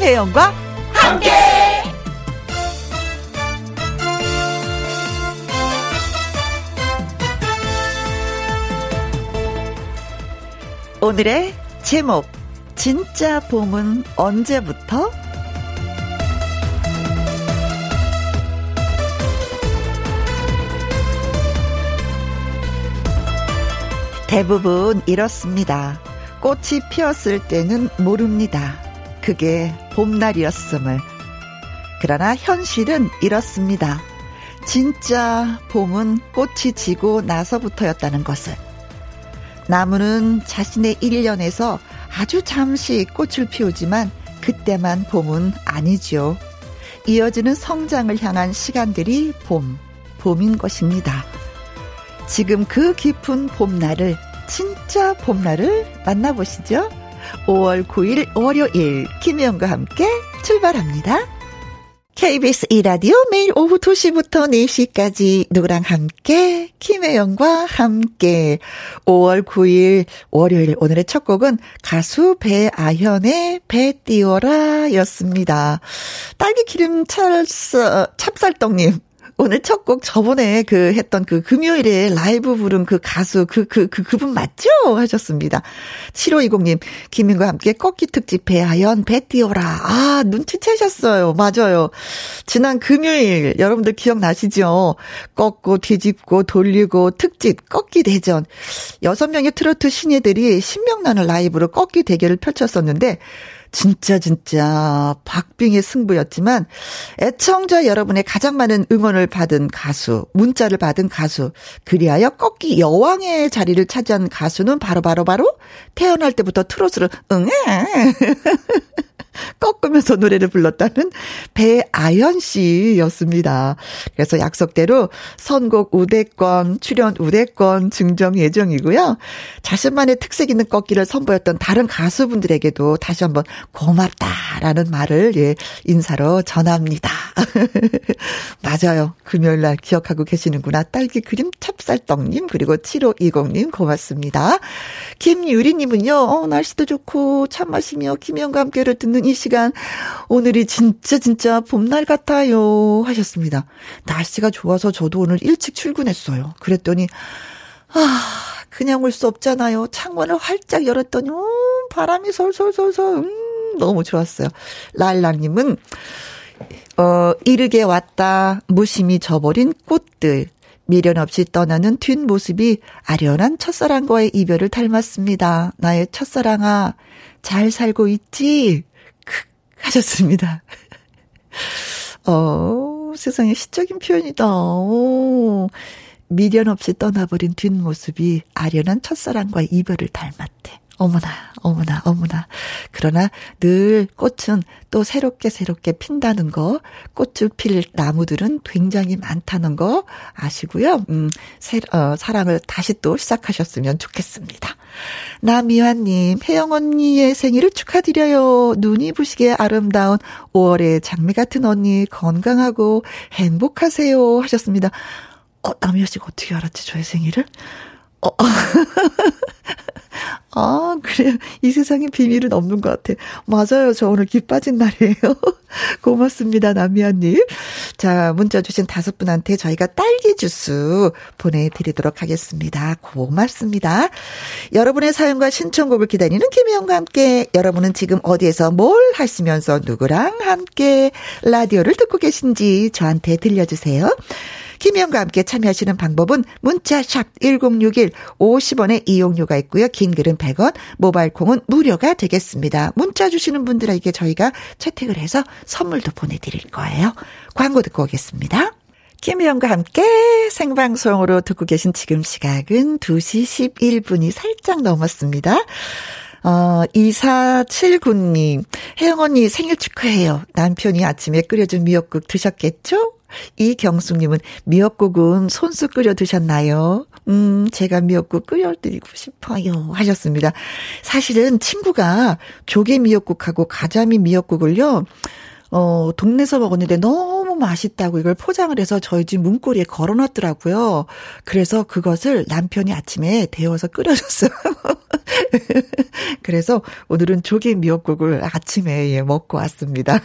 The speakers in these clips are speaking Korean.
김혜영과 함께. 오늘의 제목 진짜 봄은 언제부터? 대부분 이렇습니다. 꽃이 피었을 때는 모릅니다. 그게 봄날이었음을. 그러나 현실은 이렇습니다. 진짜 봄은 꽃이 지고 나서부터였다는 것을. 나무는 자신의 일년에서 아주 잠시 꽃을 피우지만 그때만 봄은 아니죠. 이어지는 성장을 향한 시간들이 봄, 봄인 것입니다. 지금 그 깊은 봄날을 진짜 봄날을 만나보시죠. 5월 9일 월요일 김혜영과 함께 출발합니다. KBS 이라디오 매일 오후 2시부터 4시까지 누구랑 함께 김혜영과 함께 5월 9일 월요일 오늘의 첫 곡은 가수 배아현의 배 띄워라 였습니다. 딸기 기름 찰쌀, 찹쌀떡님 오늘 첫 곡 저번에 그 했던 그 금요일에 라이브 부른 그 가수 그, 그, 그, 그분 맞죠? 하셨습니다. 7520님, 김인과 함께 꺾기 특집 배하연 배 띄워라. 아, 눈치채셨어요. 맞아요. 지난 금요일, 여러분들 기억나시죠? 꺾고 뒤집고 돌리고 특집 꺾기 대전. 여섯 명의 트로트 신예들이 신명나는 라이브로 꺾기 대결을 펼쳤었는데, 진짜 진짜 박빙의 승부였지만 애청자 여러분의 가장 많은 응원을 받은 가수, 문자를 받은 가수, 그리하여 꺾기 여왕의 자리를 차지한 가수는 바로 바로 바로 태어날 때부터 트로트를 응해 꺾으면서 노래를 불렀다는 배아연 씨였습니다. 그래서 약속대로 선곡 우대권, 출연 우대권 증정 예정이고요. 자신만의 특색 있는 꺾기를 선보였던 다른 가수분들에게도 다시 한번 고맙다라는 말을 예, 인사로 전합니다. 맞아요. 금요일 날 기억하고 계시는구나. 딸기 그림 찹쌀떡님 그리고 7520님 고맙습니다. 김유리님은요. 어, 날씨도 좋고 차 마시며 김영과 함께를 듣는 이 시간 오늘이 진짜 진짜 봄날 같아요 하셨습니다. 날씨가 좋아서 저도 오늘 일찍 출근했어요. 그랬더니 아 그냥 올 수 없잖아요. 창문을 활짝 열었더니 음, 바람이 솔솔솔솔 음, 너무 좋았어요. 랄랑님은 어 이르게 왔다 무심히 져버린 꽃들 미련 없이 떠나는 뒷모습이 아련한 첫사랑과의 이별을 닮았습니다. 나의 첫사랑아, 잘 살고 있지? 하셨습니다. 어, 세상에 시적인 표현이다. 오, 미련 없이 떠나버린 뒷모습이 아련한 첫사랑과의 이별을 닮았대. 어머나, 어머나, 어머나. 그러나 늘 꽃은 또 새롭게 새롭게 핀다는 거, 꽃을 필 나무들은 굉장히 많다는 거 아시고요. 음, 새, 어, 사랑을 다시 또 시작하셨으면 좋겠습니다. 남미환님, 혜영 언니의 생일을 축하드려요. 눈이 부시게 아름다운 5월의 장미 같은 언니 건강하고 행복하세요 하셨습니다. 어, 남미아 씨가 어떻게 알았지, 저의 생일을? 어, 아, 그래요. 이 세상에 비밀은 없는 것 같아. 맞아요. 저 오늘 기 빠진 날이에요. 고맙습니다, 남미아님. 자, 문자 주신 다섯 분한테 저희가 딸기 주스 보내드리도록 하겠습니다. 고맙습니다. 여러분의 사연과 신청곡을 기다리는 김혜영과 함께 여러분은 지금 어디에서 뭘 하시면서 누구랑 함께 라디오를 듣고 계신지 저한테 들려주세요. 김희영과 함께 참여하시는 방법은 문자 샵 1061 50원의 이용료가 있고요. 긴 글은 100원, 모바일 콩은 무료가 되겠습니다. 문자 주시는 분들에게 저희가 채택을 해서 선물도 보내드릴 거예요. 광고 듣고 오겠습니다. 김희영과 함께 생방송으로 듣고 계신 지금 시각은 2시 11분이 살짝 넘었습니다. 어, 2479님, 혜영 언니 생일 축하해요. 남편이 아침에 끓여준 미역국 드셨겠죠? 이경숙님은 미역국은 손수 끓여 드셨나요? 음, 제가 미역국 끓여드리고 싶어요. 하셨습니다. 사실은 친구가 조개 미역국하고 가자미 미역국을요, 어, 동네에서 먹었는데 너무 맛있다고 이걸 포장을 해서 저희 집 문고리에 걸어놨더라고요. 그래서 그것을 남편이 아침에 데워서 끓여줬어요. 그래서 오늘은 조개 미역국을 아침에 예, 먹고 왔습니다.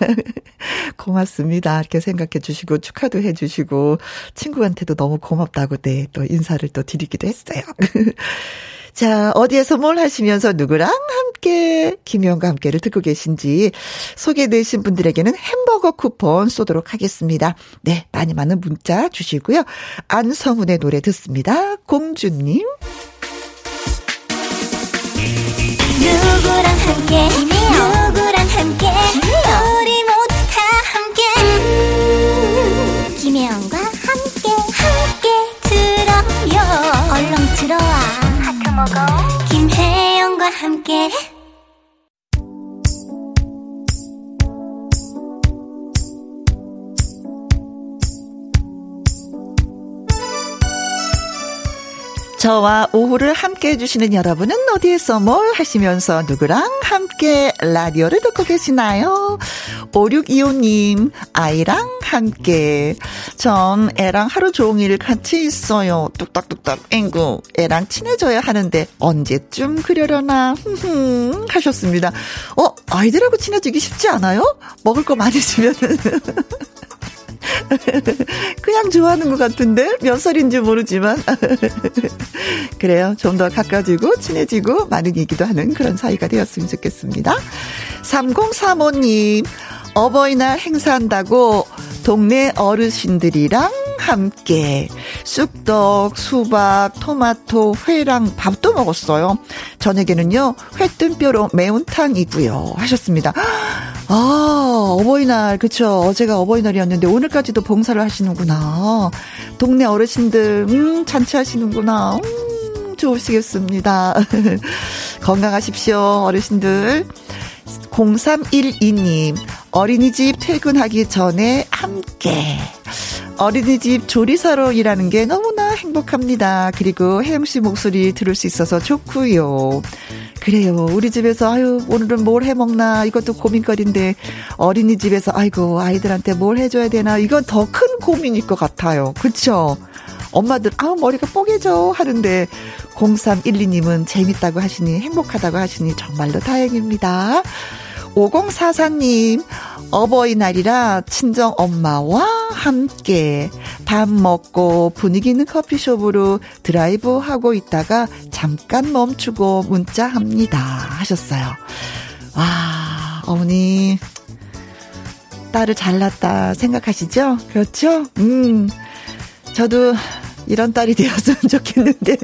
고맙습니다. 이렇게 생각해 주시고 축하도 해 주시고 친구한테도 너무 고맙다고 네, 또 인사를 또 드리기도 했어요. 자, 어디에서 뭘 하시면서 누구랑 함께, 김혜영과 함께를 듣고 계신지 소개되신 분들에게는 햄버거 쿠폰 쏘도록 하겠습니다. 네, 많이 많은 문자 주시고요. 안성훈의 노래 듣습니다. 공주님. 누구랑 함께, 누구랑 함께, 우리 김혜영과 함께 저와 오후를 함께 해주시는 여러분은 어디에서 뭘 하시면서 누구랑 함께 라디오를 듣고 계시나요? 5625님, 아이랑 함께. 전 애랑 하루 종일 같이 있어요. 뚝딱뚝딱, 앵구. 애랑 친해져야 하는데 언제쯤 그려려나, 흠흠, 하셨습니다. 어, 아이들하고 친해지기 쉽지 않아요? 먹을 거 많이 주면은. 그냥 좋아하는 것 같은데 몇 살인지 모르지만 그래요. 좀 더 가까워지고 친해지고 많은 얘기도 하는 그런 사이가 되었으면 좋겠습니다. 3035님 어버이날 행사한다고 동네 어르신들이랑 함께 쑥떡, 수박, 토마토, 회랑 밥도 먹었어요. 저녁에는요, 회뜬뼈로 매운탕이고요. 하셨습니다. 아, 어버이날, 그쵸. 어제가 어버이날이었는데 오늘까지도 봉사를 하시는구나. 동네 어르신들, 음, 잔치하시는구나. 음, 좋으시겠습니다. 건강하십시오, 어르신들. 0312님, 어린이집 퇴근하기 전에 함께. 어린이집 조리사로 일하는 게 너무나 행복합니다. 그리고 혜영 씨 목소리 들을 수 있어서 좋고요. 그래요. 우리 집에서 아유 오늘은 뭘 해 먹나 이것도 고민거리인데 어린이집에서 아이고 아이들한테 뭘 해줘야 되나 이건 더 큰 고민일 것 같아요. 그렇죠? 엄마들 아우 머리가 뽀개져 하는데 0312님은 재밌다고 하시니 행복하다고 하시니 정말로 다행입니다. 5044님, 어버이날이라 친정 엄마와 함께 밥 먹고 분위기 있는 커피숍으로 드라이브 하고 있다가 잠깐 멈추고 문자 합니다. 하셨어요. 와, 어머니, 딸을 잘났다 생각하시죠? 그렇죠? 음, 저도 이런 딸이 되었으면 좋겠는데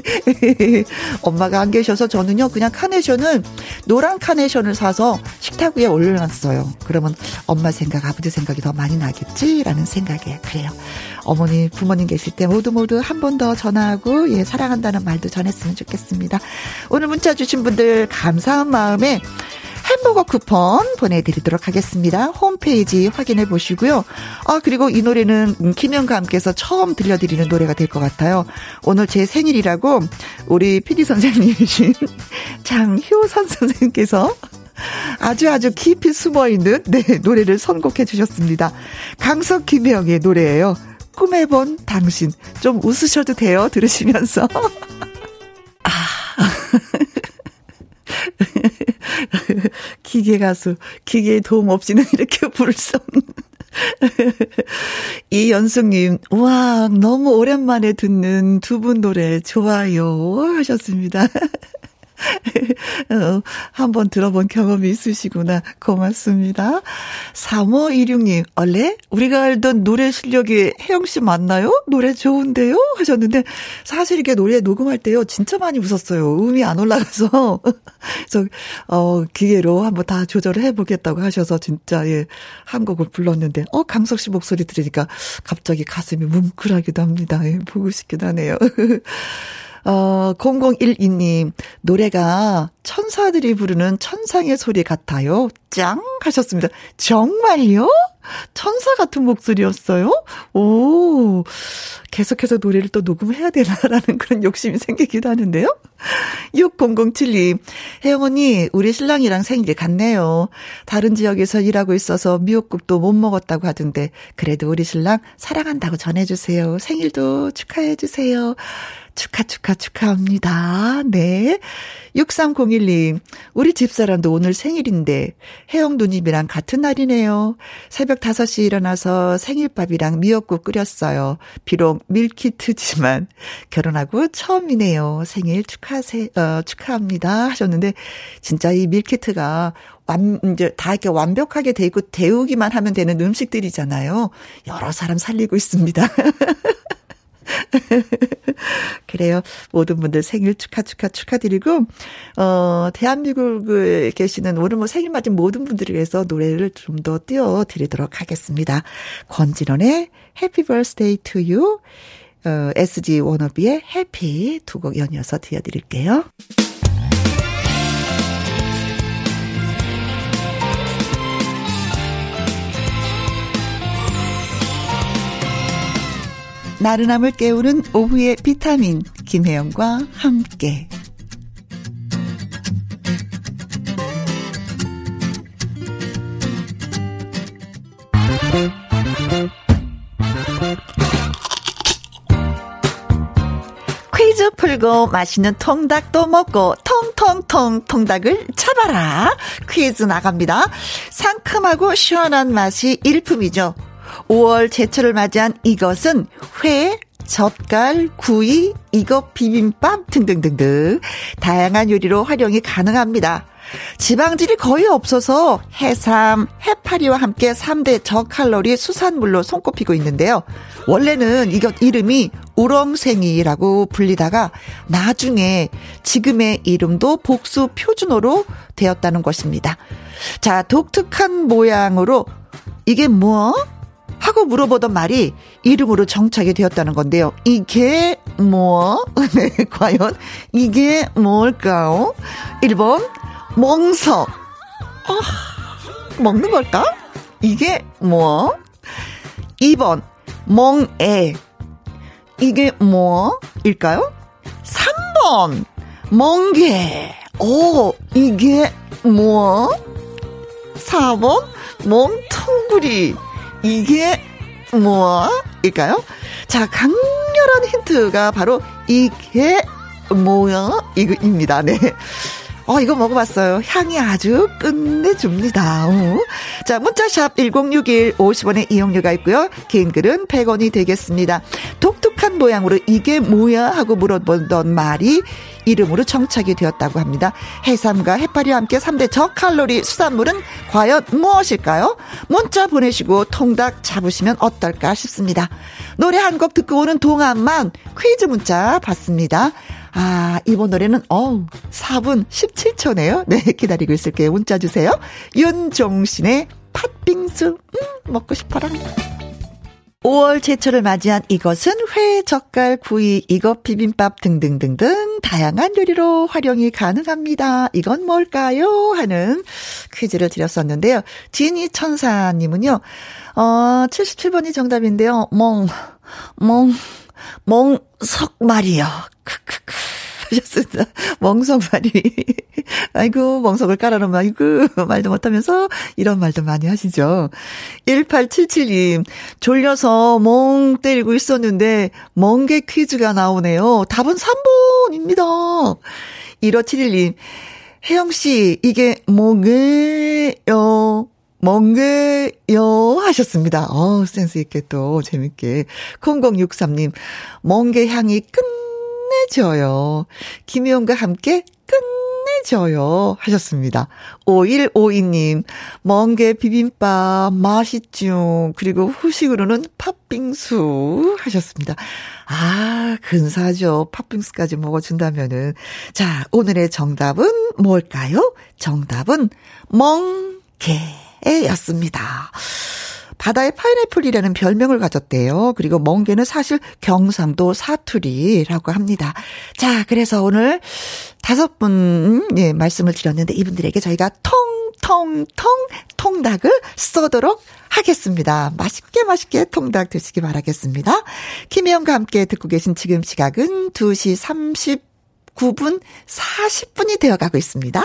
엄마가 안 계셔서 저는요 그냥 카네이션은 노란 카네이션을 사서 식탁 위에 올려놨어요. 그러면 엄마 생각, 아버지 생각이 더 많이 나겠지라는 생각에 그래요. 어머니, 부모님 계실 때 모두 모두 한 번 더 전화하고 예 사랑한다는 말도 전했으면 좋겠습니다. 오늘 문자 주신 분들 감사한 마음에 햄버거 쿠폰 보내드리도록 하겠습니다. 홈페이지 확인해 보시고요. 아, 그리고 이 노래는 김영과 함께서 처음 들려드리는 노래가 될 것 같아요. 오늘 제 생일이라고 우리 PD 선생님이신 장효선 선생님께서 아주 아주 깊이 숨어 있는 네, 노래를 선곡해 주셨습니다. 강석 김혜영의 노래예요. 꿈해본 당신. 좀 웃으셔도 돼요. 들으시면서. 기계 가수, 기계의 도움 없이는 이렇게 부를 수 없는. 이연숙님, 와, 너무 오랜만에 듣는 두 분 노래 좋아요 하셨습니다. 어, 한번 들어본 경험이 있으시구나. 고맙습니다. 3516님, 원래 우리가 알던 노래 실력이 혜영씨 맞나요? 노래 좋은데요? 하셨는데, 사실 이게 노래 녹음할 때요, 진짜 많이 웃었어요. 음이 안 올라가서. 그래서, 어, 기계로 한번 다 조절을 해보겠다고 하셔서, 진짜, 예, 한 곡을 불렀는데, 어, 강석 씨 목소리 들으니까 갑자기 가슴이 뭉클하기도 합니다. 예, 보고 싶기도 하네요. 어, 0012님, 노래가 천사들이 부르는 천상의 소리 같아요. 짱! 하셨습니다. 정말요? 천사 같은 목소리였어요? 오, 계속해서 노래를 또 녹음해야 되나라는 그런 욕심이 생기기도 하는데요. 6007님, 혜영 언니, 우리 신랑이랑 생일이 같네요. 다른 지역에서 일하고 있어서 미역국도 못 먹었다고 하던데, 그래도 우리 신랑 사랑한다고 전해주세요. 생일도 축하해주세요. 축하, 축하, 축하합니다. 네. 6301님, 우리 집사람도 오늘 생일인데, 혜영 누님이랑 같은 날이네요. 새벽 5시 일어나서 생일밥이랑 미역국 끓였어요. 비록 밀키트지만, 결혼하고 처음이네요. 생일 축하세, 어, 축하합니다. 하셨는데, 진짜 이 밀키트가 완, 이제 다 이렇게 완벽하게 돼 있고 데우기만 하면 되는 음식들이잖아요. 여러 사람 살리고 있습니다. 그래요. 모든 분들 생일 축하, 축하, 축하드리고, 어, 대한민국에 계시는 오늘 뭐 생일 맞은 모든 분들을 위해서 노래를 좀 더 띄워드리도록 하겠습니다. 권진원의 Happy Birthday to You, 어, SG 워너비의 해피 두곡 연이어서 띄워드릴게요. 나른함을 깨우는 오후의 비타민 김혜영과 함께. 퀴즈 풀고 맛있는 통닭도 먹고 통통통 통닭을 잡아라. 퀴즈 나갑니다. 상큼하고 시원한 맛이 일품이죠 5월 제철을 맞이한 이것은 회, 젓갈, 구이, 이것 비빔밥 등등등등 다양한 요리로 활용이 가능합니다. 지방질이 거의 없어서 해삼, 해파리와 함께 3대 저칼로리 수산물로 손꼽히고 있는데요. 원래는 이것 이름이 우렁생이라고 불리다가 나중에 지금의 이름도 복수 표준어로 되었다는 것입니다. 자, 독특한 모양으로 이게 뭐? 하고 물어보던 말이 이름으로 정착이 되었다는 건데요. 이게 뭐? 네, 과연 이게 뭘까요? 1번 멍석. 아, 먹는 걸까? 이게 뭐? 2번 멍에. 이게 뭐일까요? 3번 멍게. 오, 이게 뭐? 4번 멍텅구리. 이게 뭐일까요? 자, 강렬한 힌트가 바로 이게 뭐야? 이거입니다. 네. 어, 이거 먹어봤어요. 향이 아주 끝내줍니다. 어. 자, 문자샵 1061 50원의 이용료가 있고요. 개인 글은 100원이 되겠습니다. 독특한 모양으로 이게 뭐야? 하고 물어보던 말이 이름으로 정착이 되었다고 합니다. 해삼과 해파리와 함께 3대 저칼로리 수산물은 과연 무엇일까요? 문자 보내시고 통닭 잡으시면 어떨까 싶습니다. 노래 한 곡 듣고 오는 동안만 퀴즈 문자 받습니다. 아, 이번 노래는, 어우, 4분 17초네요. 네, 기다리고 있을게요. 문자 주세요. 윤종신의 팥빙수, 음, 먹고 싶어라. 5월 제철을 맞이한 이것은 회, 젓갈, 구이, 이것 비빔밥 등등등등 다양한 요리로 활용이 가능합니다. 이건 뭘까요? 하는 퀴즈를 드렸었는데요. 지니 천사님은요, 어, 77번이 정답인데요. 멍, 멍, 멍석 말이요. 크크크. 하셨습니다. 멍석말이. 아이고, 멍석을 깔아놓으면, 아이고, 말도 못하면서 이런 말도 많이 하시죠. 1877님, 졸려서 멍 때리고 있었는데, 멍게 퀴즈가 나오네요. 답은 3번입니다. 1571님, 혜영씨, 이게 뭐게요? 멍게요 하셨습니다. 어, 센스 있게 또 재밌게. 0063님, 멍게 향이 끝 내줘요. 김희영과 함께 끝내줘요 하셨습니다. 5152님, 멍게 비빔밥 맛있죠. 그리고 후식으로는 팥빙수 하셨습니다. 아, 근사죠. 팥빙수까지 먹어준다면은. 자, 오늘의 정답은 뭘까요? 정답은 멍게. 였습니다. 바다의 파인애플이라는 별명을 가졌대요. 그리고 멍게는 사실 경상도 사투리라고 합니다. 자, 그래서 오늘 다섯 분, 예, 말씀을 드렸는데 이분들에게 저희가 통통통 통닭을 쏘도록 하겠습니다. 맛있게 맛있게 통닭 드시기 바라겠습니다. 김혜영과 함께 듣고 계신 지금 시각은 2시 39분 40분이 되어가고 있습니다.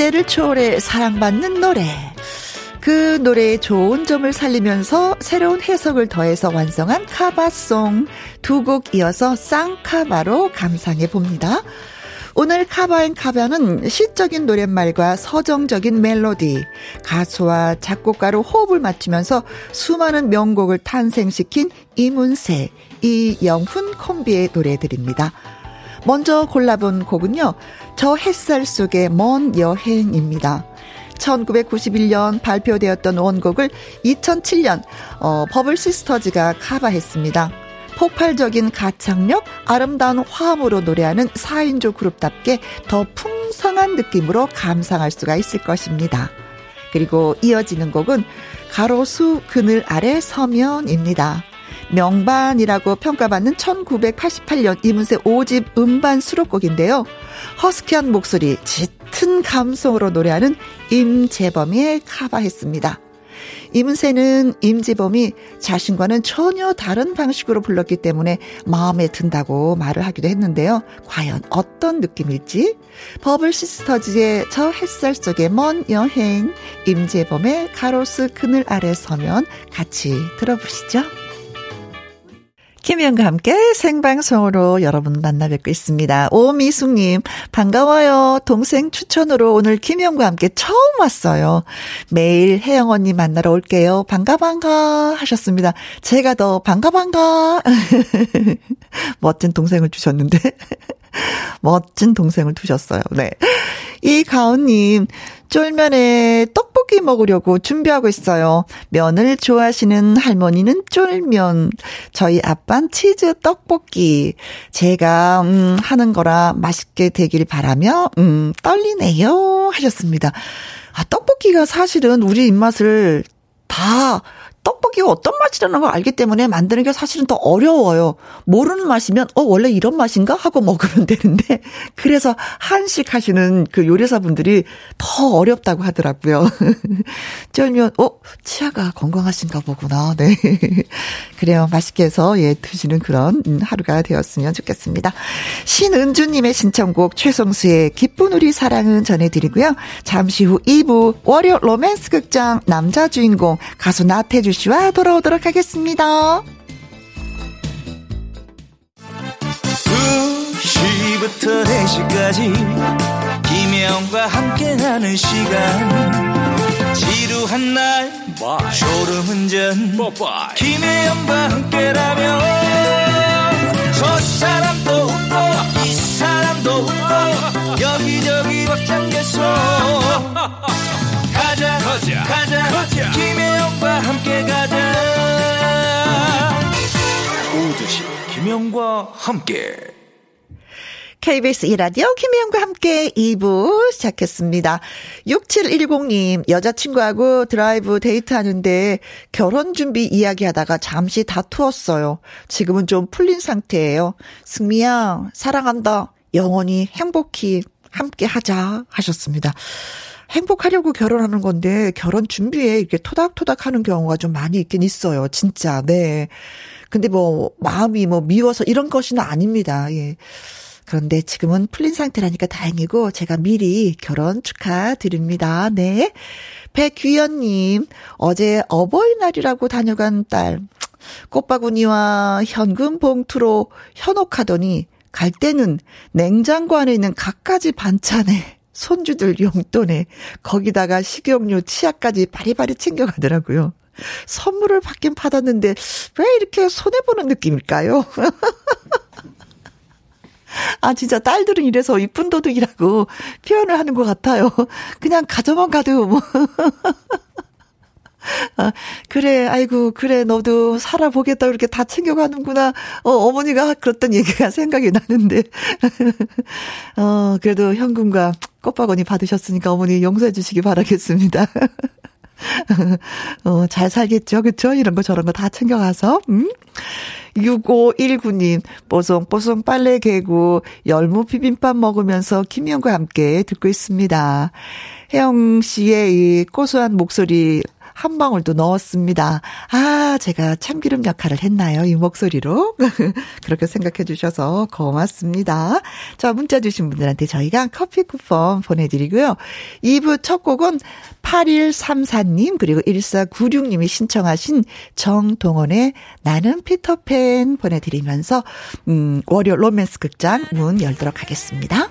시대를 초월해 사랑받는 노래. 그 노래의 좋은 점을 살리면서 새로운 해석을 더해서 완성한 cover song 두 곡 이어서 쌍카바로 감상해 봅니다. 오늘 cover and cover는 시적인 노랫말과 서정적인 멜로디, 가수와 작곡가로 호흡을 맞추면서 수많은 명곡을 탄생시킨 이문세, 이영훈 콤비의 노래들입니다. 먼저 골라본 곡은요, 저 햇살 속의 먼 여행입니다. 1991년 발표되었던 원곡을 2007년 어, 버블 시스터즈가 카바했습니다. 폭발적인 가창력, 아름다운 화음으로 노래하는 4인조 그룹답게 더 풍성한 느낌으로 감상할 수가 있을 것입니다. 그리고 이어지는 곡은 가로수 그늘 아래 서면입니다. 명반이라고 평가받는 1988년 이문세 5집 음반 수록곡인데요. 허스키한 목소리, 짙은 감성으로 노래하는 임재범이 카바했습니다. 이문세는 임지범이 자신과는 전혀 다른 방식으로 불렀기 때문에 마음에 든다고 말을 하기도 했는데요. 과연 어떤 느낌일지? 버블 시스터즈의 저 햇살 속의 먼 여행, 임재범의 가로수 그늘 아래 서면 같이 들어보시죠. 김희영과 함께 생방송으로 여러분 만나 뵙고 있습니다. 오미숙님, 반가워요. 동생 추천으로 오늘 김희영과 함께 처음 왔어요. 매일 혜영 언니 만나러 올게요. 반가, 반가 하셨습니다. 제가 더 반가, 반가. 멋진 동생을 주셨는데. 멋진 동생을 두셨어요. 네. 이 가은님, 쫄면에 떡볶이 먹으려고 준비하고 있어요. 면을 좋아하시는 할머니는 쫄면, 저희 아빠는 치즈 떡볶이. 제가, 음, 하는 거라 맛있게 되길 바라며, 음, 떨리네요. 하셨습니다. 아, 떡볶이가 사실은 우리 입맛을 다 떡볶이가 어떤 맛이라는 걸 알기 때문에 만드는 게 사실은 더 어려워요. 모르는 맛이면 어 원래 이런 맛인가 하고 먹으면 되는데 그래서 한식 하시는 그 요리사분들이 더 어렵다고 하더라고요. 쫄면 어 치아가 건강하신가 보구나. 네. 그래요. 맛있게 해서 예 드시는 그런 음, 하루가 되었으면 좋겠습니다. 신은주 님의 신청곡 최성수의 기쁜 우리 사랑은 전해 드리고요. 잠시 후 2부 월요 로맨스 극장 남자 주인공 가수 나태주 이은주 씨와 돌아오도록 하겠습니다. 2시부터 4시까지 김혜영과 함께하는 시간 지루한 날 Bye. 졸음운전 Bye. 김혜영과 함께라면 저 사람도 웃고 이 사람도 웃고 여기저기 벅장개소 가자 가자 가자, 가자. 김혜영과 함께 가자 오후 두시 김혜영과 함께 KBS 2라디오 김혜영과 함께 2부 시작했습니다. 6710님, 여자친구하고 드라이브 데이트 하는데 결혼 준비 이야기 하다가 잠시 다투었어요. 지금은 좀 풀린 상태예요. 승미야, 사랑한다. 영원히 행복히 함께 하자 하셨습니다. 행복하려고 결혼하는 건데 결혼 준비에 이렇게 토닥토닥 하는 경우가 좀 많이 있긴 있어요. 진짜. 네. 근데 뭐 마음이 뭐 미워서 이런 것은 아닙니다. 예. 그런데 지금은 풀린 상태라니까 다행이고 제가 미리 결혼 축하드립니다. 네. 백규현님, 어제 어버이날이라고 다녀간 딸, 꽃바구니와 현금 봉투로 현혹하더니 갈 때는 냉장고 안에 있는 갖가지 반찬에 손주들 용돈에 거기다가 식용유 치약까지 바리바리 챙겨가더라고요. 선물을 받긴 받았는데 왜 이렇게 손해보는 느낌일까요? 아, 진짜 딸들은 이래서 이쁜 도둑이라고 표현을 하는 것 같아요. 그냥 가져만 가도 뭐. 아, 그래, 아이고, 그래, 너도 살아보겠다, 이렇게 다 챙겨가는구나. 어, 어머니가 그랬던 얘기가 생각이 나는데. 어, 그래도 현금과 꽃바구니 받으셨으니까 어머니 용서해 주시기 바라겠습니다. 어, 잘 살겠죠? 그쵸? 이런 거 저런 거 다 챙겨가서, 음? 6519님, 뽀송뽀송 빨래 개고, 열무 비빔밥 먹으면서 김희영과 함께 듣고 있습니다. 혜영 씨의 이 고소한 목소리, 한 방울도 넣었습니다. 아, 제가 참기름 역할을 했나요? 이 목소리로. 그렇게 생각해 주셔서 고맙습니다. 자, 문자 주신 분들한테 저희가 커피 쿠폰 보내드리고요. 2부 첫 곡은 8134님, 그리고 1496님이 신청하신 정동원의 나는 피터팬 보내드리면서, 음, 월요 로맨스 극장 문 열도록 하겠습니다.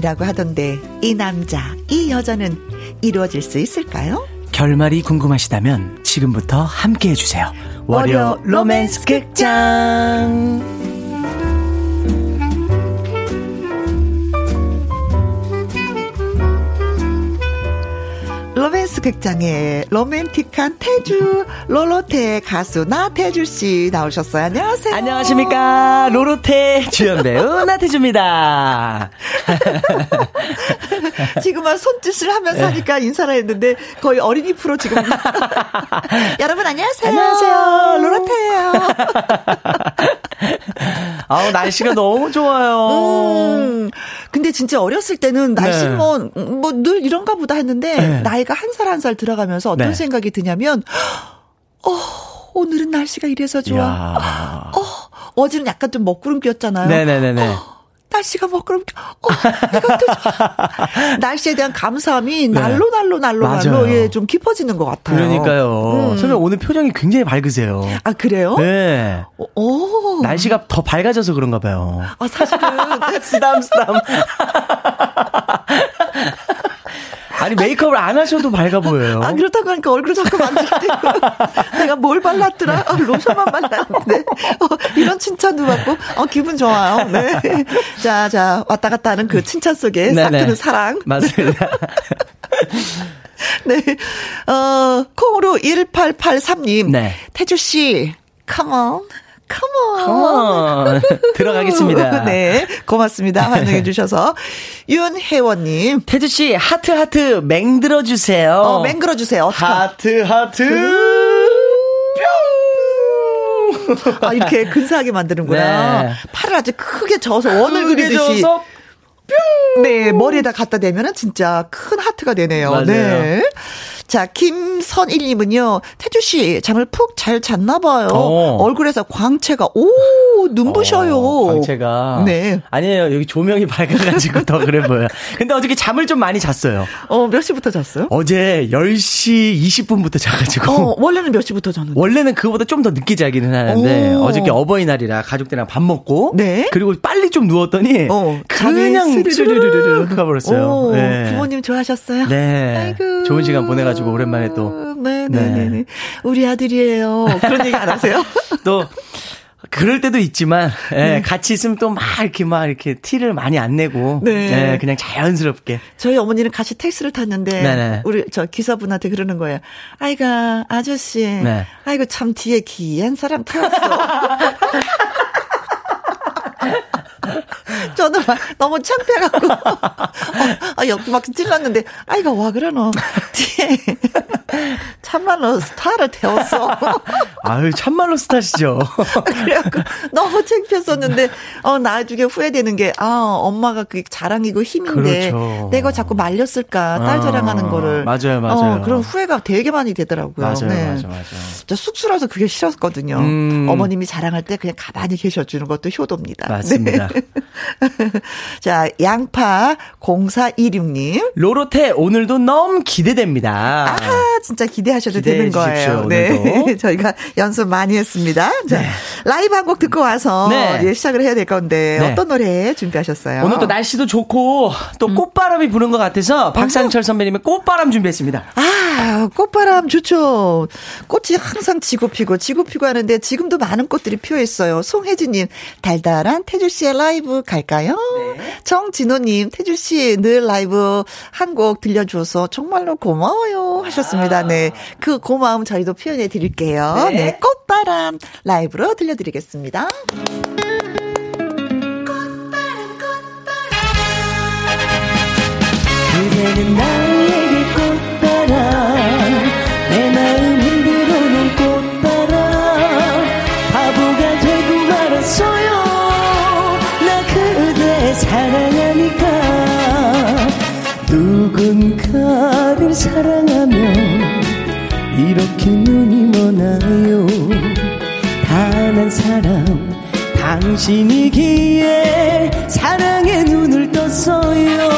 이밍이라고 하던데 이 남자, 이 여자는 이루어질 수 있을까요? 결말이 궁금하시다면 지금부터 함께 해주세요. 월요 로맨스 극장. 로맨스 극장에 로맨틱한 태주 로로테 가수 나태주 씨 나오셨어요. 안녕하세요. 안녕하십니까. 로로테 주연 배우 나태주입니다. 지금은 손짓을 하면서 하니까 인사를 했는데 거의 어린이 프로 지금. 여러분 안녕하세요. 안녕하세요. 로로테예요. 아우 날씨가 너무 좋아요. 음, 근데 진짜 어렸을 때는 날씨 네. 뭐 뭐 늘 이런가 보다 했는데 네. 나이가 한 살 한살 들어가면서 어떤 네. 생각이 드냐면 어 오늘은 날씨가 이래서 좋아. 이야. 어 어제는 약간 좀 먹구름이었잖아요. 네네네네. 날씨가 먹구름. 어 이것도. 날씨에 대한 감사함이 날로 날로 날로 날로 네. 맞아요. 예, 좀 깊어지는 것 같아요. 그러니까요. 음. 선생님 오늘 표정이 굉장히 밝으세요. 아 그래요? 네. 어, 어. 날씨가 더 밝아져서 그런가 봐요. 아 사실은 쓰담 쓰담. 아니 메이크업을 안 하셔도 밝아 보여요. 아, 그렇다고 하니까 얼굴 자꾸 되고. 내가 뭘 발랐더라? 아, 로션만 발랐는데. 어, 이런 칭찬도 받고, 어, 기분 좋아요. 네. 자, 자, 왔다 갔다 하는 그 칭찬 속에 싹. 드는 사랑. 맞습니다. 네. 어, 콩으로 1883님. 네. 태주씨, come on. 컴온. 들어가겠습니다. 네. 고맙습니다. 환영해 주셔서. 윤혜원님. 태주씨, 하트, 하트, 맹들어 주세요. 어, 맹글어 주세요. 하트, 하트. 뿅! 아, 이렇게 근사하게 만드는구나. 네. 팔을 아주 크게 저어서 원을 크게 그리듯이. 저어서 네, 머리에다 갖다 대면은 진짜 큰 하트가 되네요. 맞아요. 네. 자, 김선일님은요, 태주씨, 잠을 푹 잘 잤나봐요. 어. 얼굴에서 광채가, 오, 눈부셔요. 어, 광채가. 네. 아니에요. 여기 조명이 밝아가지고 더 그래 보여요. 근데 어저께 잠을 좀 많이 잤어요. 어, 몇 시부터 잤어요? 어제 10시 20분부터 자가지고. 어, 원래는 몇 시부터 잤는데? 원래는 그거보다 좀 더 늦게 자기는 하는데 오. 어저께 어버이날이라 가족들이랑 밥 먹고 네. 그리고 빨리 좀 누웠더니 어, 그냥 스르르르르. 스르르르 가버렸어요. 오, 네. 부모님 좋아하셨어요? 네. 아이고. 좋은 시간 보내가지고 오랜만에 또. 네네네. 네. 우리 아들이에요. 그런 얘기 안 하세요? 또 그럴 때도 있지만 예, 네. 같이 있으면 또 막 이렇게 막 이렇게 티를 많이 안 내고 네. 예, 그냥 자연스럽게 저희 어머니는 같이 택시를 탔는데 네네. 우리 저 기사분한테 그러는 거예요. 아이가 아저씨, 네. 아이고 참 뒤에 귀한 사람 태웠어. 저는 막 너무 창피해갖고 어, 여기 막 찔렀는데 아이가 와 그러노 뒤에 참말로 스타를 태웠어. 아유 참말로 스타시죠. 그래갖고 너무 창피했었는데 어 나중에 후회되는 게 아 엄마가 그게 자랑이고 힘인데 그렇죠. 내가 자꾸 말렸을까 딸 아, 자랑하는 거를 맞아요, 맞아요. 어, 그런 후회가 되게 많이 되더라고요. 맞아요, 네. 맞아요, 맞아요. 저 쑥스러워서 그게 싫었거든요. 음. 어머님이 자랑할 때 그냥 가만히 계셔주는 것도 효도입니다. 맞습니다. 네. 자 양파 0416님. 로로테 오늘도 너무 기대됩니다. 아, 진짜 기대하셔도 되는 거예요. 네. 오늘도. 저희가 연습 많이 했습니다. 자, 네. 라이브 한 곡 듣고 와서 네. 예, 시작을 해야 될 건데 네. 어떤 노래 준비하셨어요? 오늘 또 날씨도 좋고 또 음. 꽃바람이 부는 것 같아서 박상철 선배님의 꽃바람 준비했습니다. 아, 꽃바람 좋죠. 꽃이 항상 지고 피고 지고 피고 하는데 지금도 많은 꽃들이 피어 있어요. 송혜진님, 달달한 태주 씨의 라이브 갈까요? 정진호님, 태주 씨 늘 라이브 한 곡 들려줘서 정말로 고마워요 하셨습니다. 네, 그 고마움 저희도 표현해 드릴게요. 네. 네, 꽃바람 라이브로 들려드리겠습니다. 그대는 나에게 사랑하면 이렇게 눈이 머나요? 단 한 사람 당신이기에 사랑의 눈을 떴어요.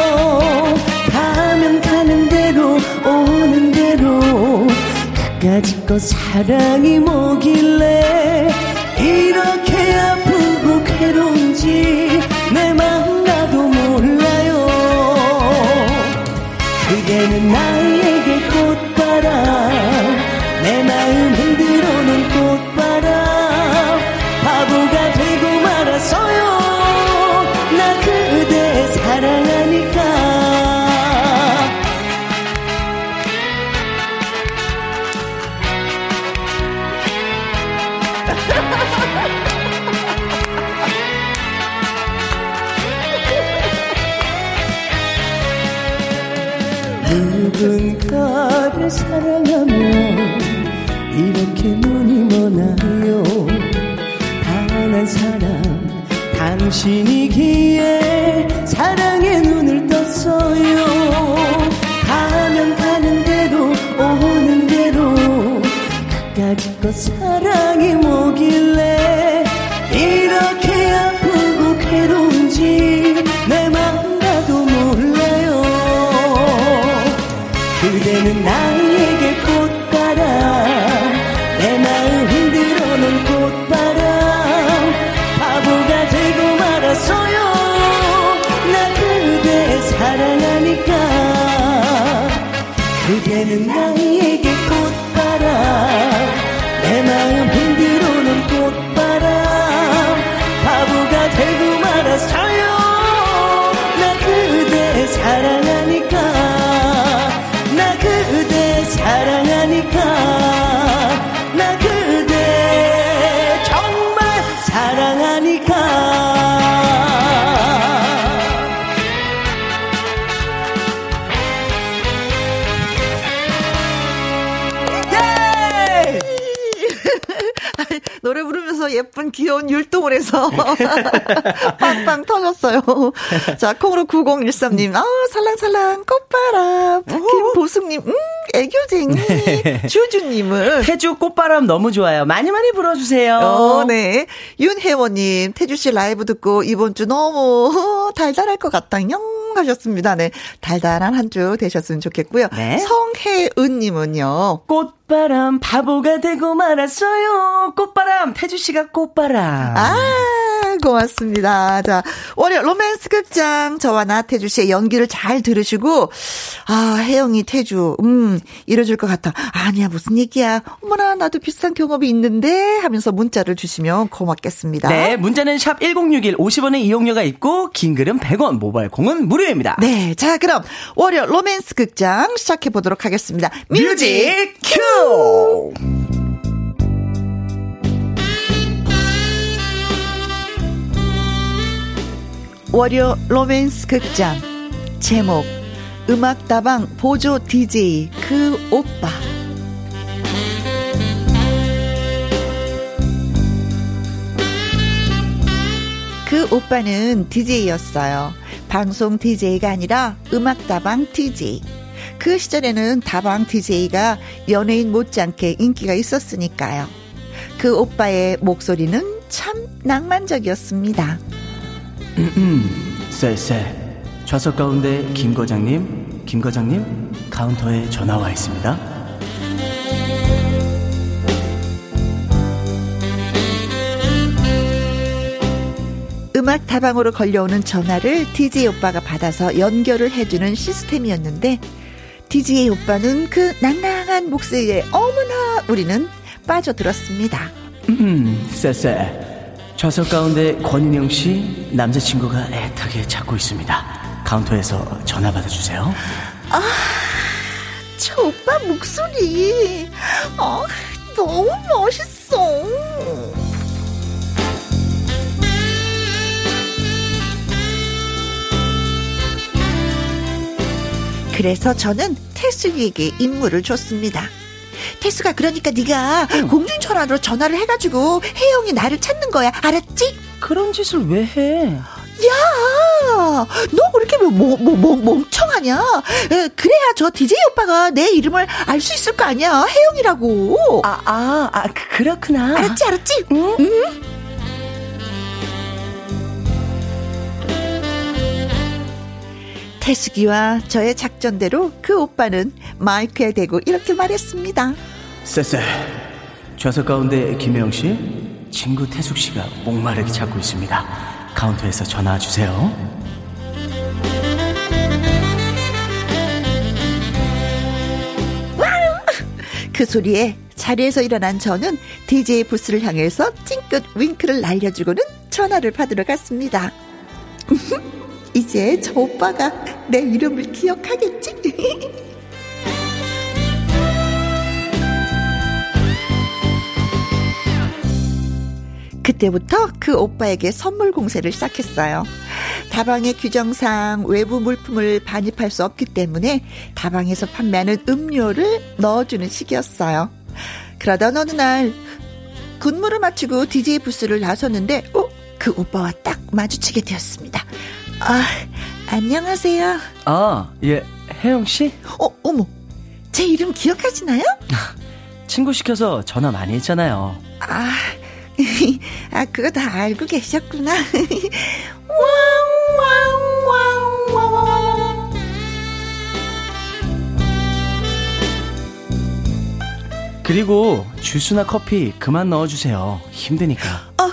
가면 가는 대로 오는 대로 그까짓 거 사랑이 뭐길래 이렇게 아프고 괴로운지 예쁜 귀여운 율동을 해서 빵빵 터졌어요. 자, 콩으로 9013님, 아 살랑살랑 꽃바람. 김보숙님, 음, 애교쟁이. 주주님은. 태주 꽃바람 너무 좋아요. 많이 많이 불어주세요. 어, 네. 윤혜원님, 태주씨 라이브 듣고 이번 주 너무 달달할 것 같다요. 하셨습니다. 네. 달달한 한 주 되셨으면 좋겠고요. 네. 성혜은님은요. 꽃바람 바보가 되고 말았어요. 꽃바람 태주 씨가 꽃바람. 아 고맙습니다. 자 월요 로맨스 극장 저와 나태주 씨의 연기를 잘 들으시고 아 혜영이 태주 음 이뤄줄 것 같아. 아니야 무슨 얘기야. 어머나 나도 비슷한 경험이 있는데 하면서 문자를 주시면 고맙겠습니다. 네 문자는 샵 #1061 50원의 이용료가 있고 긴 글은 100원 모바일 콩은 무료입니다. 네, 자 그럼 월요 로맨스 극장 시작해 보도록 하겠습니다. music cue. 월요 로맨스 극장 제목 음악다방 보조 DJ 그 오빠 그 오빠는 DJ였어요. 방송 DJ가 아니라 음악다방 DJ. 그 시절에는 다방 DJ가 연예인 못지않게 인기가 있었으니까요. 그 오빠의 목소리는 참 낭만적이었습니다. 쎄쎄. 좌석 가운데 김 과장님, 김 과장님 카운터에 전화 와 있습니다. 음악 다방으로 걸려오는 전화를 DJ 오빠가 받아서 연결을 해주는 시스템이었는데 DJ 오빠는 그 낭낭한 목소리에 어머나 우리는 빠져들었습니다. 음, 쎄쎄. 좌석 가운데 권인영 씨 남자친구가 애타게 찾고 있습니다. 카운터에서 전화 받아주세요. 아, 저 오빠 목소리, 아, 너무 멋있어. 그래서 저는 태숙이에게 임무를 줬습니다. 태수가 그러니까 네가 응. 공중전화로 전화를 해가지고 혜영이 나를 찾는 거야 알았지? 그런 짓을 왜 해? 야, 너 그렇게 뭐, 뭐, 뭐, 뭐 멍청하냐? 에, 그래야 저 DJ 오빠가 내 이름을 알 수 있을 거 아니야? 혜영이라고. 아, 아, 아, 그, 그렇구나. 알았지, 알았지? 응? 응? 태숙이와 저의 작전대로 그 오빠는 마이크에 대고 이렇게 말했습니다. 쎄쎄, 좌석 가운데 김혜영 씨, 친구 태숙 씨가 목마르게 찾고 있습니다. 카운터에서 전화 주세요. 그 소리에 자리에서 일어난 저는 DJ 부스를 향해서 찡긋 윙크를 날려주고는 전화를 받으러 갔습니다. 이제 저 오빠가 내 이름을 기억하겠지? 그때부터 그 오빠에게 선물 공세를 시작했어요. 다방의 규정상 외부 물품을 반입할 수 없기 때문에 다방에서 판매하는 음료를 넣어주는 시기였어요. 그러던 어느 날 군무를 마치고 DJ 부스를 나섰는데 어? 그 오빠와 딱 마주치게 되었습니다. 아, 안녕하세요. 아, 예, 혜영 씨? 어, 어머. 제 이름 기억하시나요? 친구 시켜서 전화 많이 했잖아요. 아, 아, 그거 다 알고 계셨구나. 그리고 주스나 커피 그만 넣어주세요. 힘드니까. 어,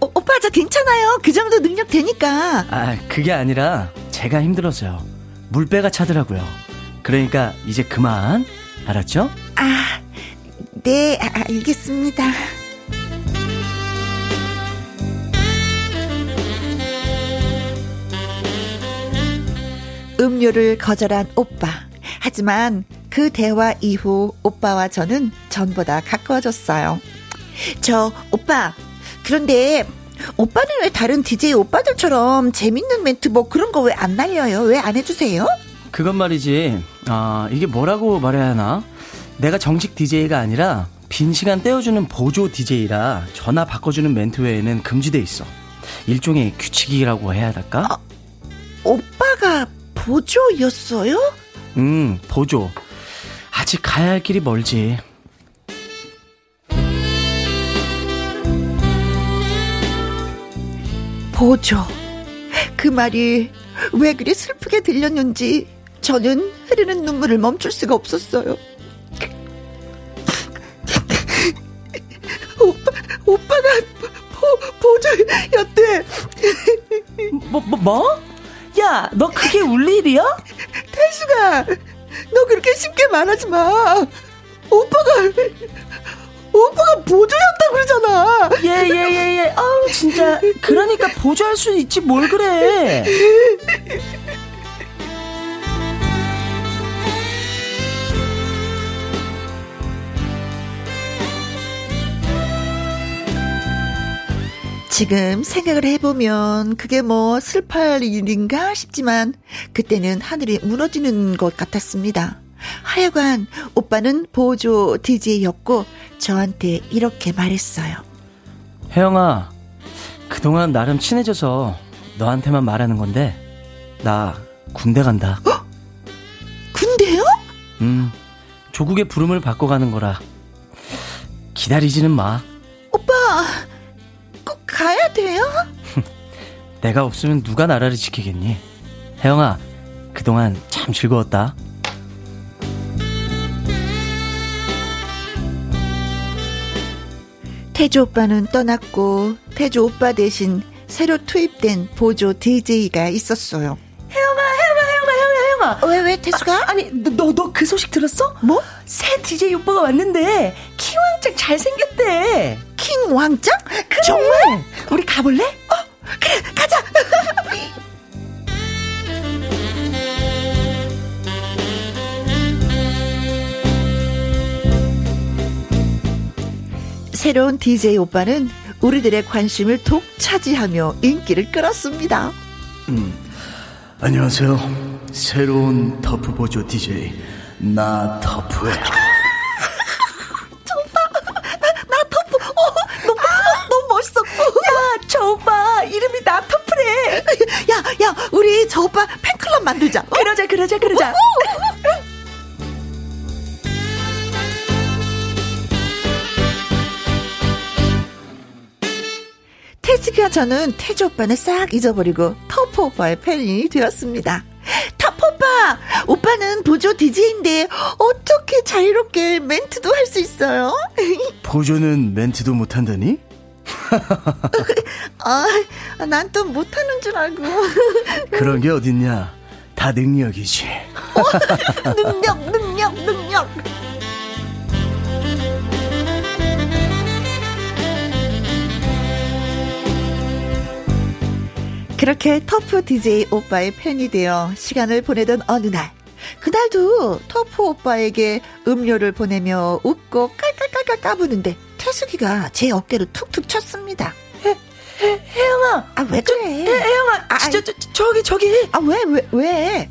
오빠 저 괜찮아요. 그 정도 능력 되니까. 아, 그게 아니라 제가 힘들어서요. 물배가 차더라고요. 그러니까 이제 그만. 알았죠? 아, 네, 아, 알겠습니다. 음료를 거절한 오빠. 하지만 그 대화 이후 오빠와 저는 전보다 가까워졌어요. 저 오빠, 그런데 오빠는 왜 다른 DJ 오빠들처럼 재밌는 멘트 뭐 그런 거 왜 안 날려요? 왜 안 해주세요? 그건 말이지. 아, 이게 뭐라고 말해야 하나? 내가 정식 DJ가 아니라 빈 시간 떼어주는 보조 DJ라 전화 바꿔주는 멘트 외에는 금지돼 있어. 일종의 규칙이라고 해야 할까? 아, 오빠가 보조였어요? 음, 보조. 아직 가야 할 길이 멀지. 보조. 그 말이 왜 그리 슬프게 들렸는지 저는 흐르는 눈물을 멈출 수가 없었어요. 오빠, 오빠가 보, 보조였대. 뭐, 뭐, 뭐? 야, 너 그게 울 일이야? 태수가, 너 그렇게 쉽게 말하지 마. 오빠가, 오빠가 보조였다 그러잖아. 예, 예, 예, 예. 아우, 진짜. 그러니까 보조할 수 있지, 뭘 그래. 지금 생각을 해보면 그게 뭐 슬퍼할 일인가 싶지만 그때는 하늘이 무너지는 것 같았습니다. 하여간 오빠는 보조 DJ였고 저한테 이렇게 말했어요. 혜영아, 그동안 나름 친해져서 너한테만 말하는 건데 나 군대 간다. 어? 군대요? 음, 조국의 부름을 받고 가는 거라 기다리지는 마. 오빠, 가야 돼요? 내가 없으면 누가 나라를 지키겠니? 혜영아, 그동안 참 즐거웠다. 태조 오빠는 떠났고 태조 오빠 대신 새로 투입된 보조 DJ가 있었어요. 혜영아, 혜영아, 혜영아, 혜영아, 혜영아. 왜, 왜, 태수가? 아, 아니, 너, 너 그 소식 들었어? 뭐? 새 DJ 오빠가 왔는데, 키왕짱 잘생겼대. 킹 왕짱? 그래. 정말? 우리 가볼래? 어, 그래, 가자! 새로운 DJ 오빠는 우리들의 관심을 독차지하며 인기를 끌었습니다. 음, 안녕하세요. 새로운 터프 보조 DJ 나 터프예요. 야, 야, 우리 저 오빠 팬클럽 만들자. 어? 그러자, 그러자, 그러자. 태스기와 저는 태주 오빠는 싹 잊어버리고 터프 오빠의 팬이 되었습니다. 터프 오빠! 오빠는 보조 DJ인데 어떻게 자유롭게 멘트도 할 수 있어요? 보조는 멘트도 못한다니? 아, 난 또 못하는 줄 알고. 그런 게 어딨냐. 다 능력이지. 어, 능력, 능력, 능력. 그렇게 터프 DJ 오빠의 팬이 되어 시간을 보내던 어느 날. 그날도 터프 오빠에게 음료를 보내며 웃고 깔깔깔깔 까부는데 태숙이가 제 어깨를 툭툭 쳤습니다. 혜, 혜, 혜영아. 아, 왜 그래? 혜, 혜영아. 아, 저, 저, 저기, 저기. 아, 왜, 왜, 왜?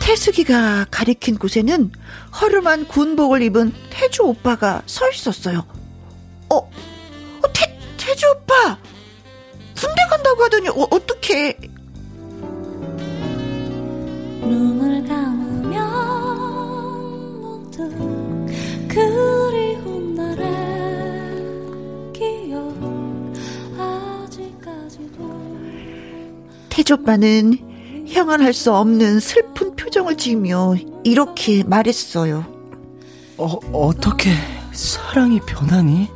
태숙이가 가리킨 곳에는 허름한 군복을 입은 태주 오빠가 서 있었어요. 어, 어 태, 태주 오빠! 군대 간다고 하더니, 어, 어떻게. 태조빠는 형언할 수 없는 슬픈 표정을 지으며 이렇게 말했어요. 어, 어떻게 사랑이 변하니?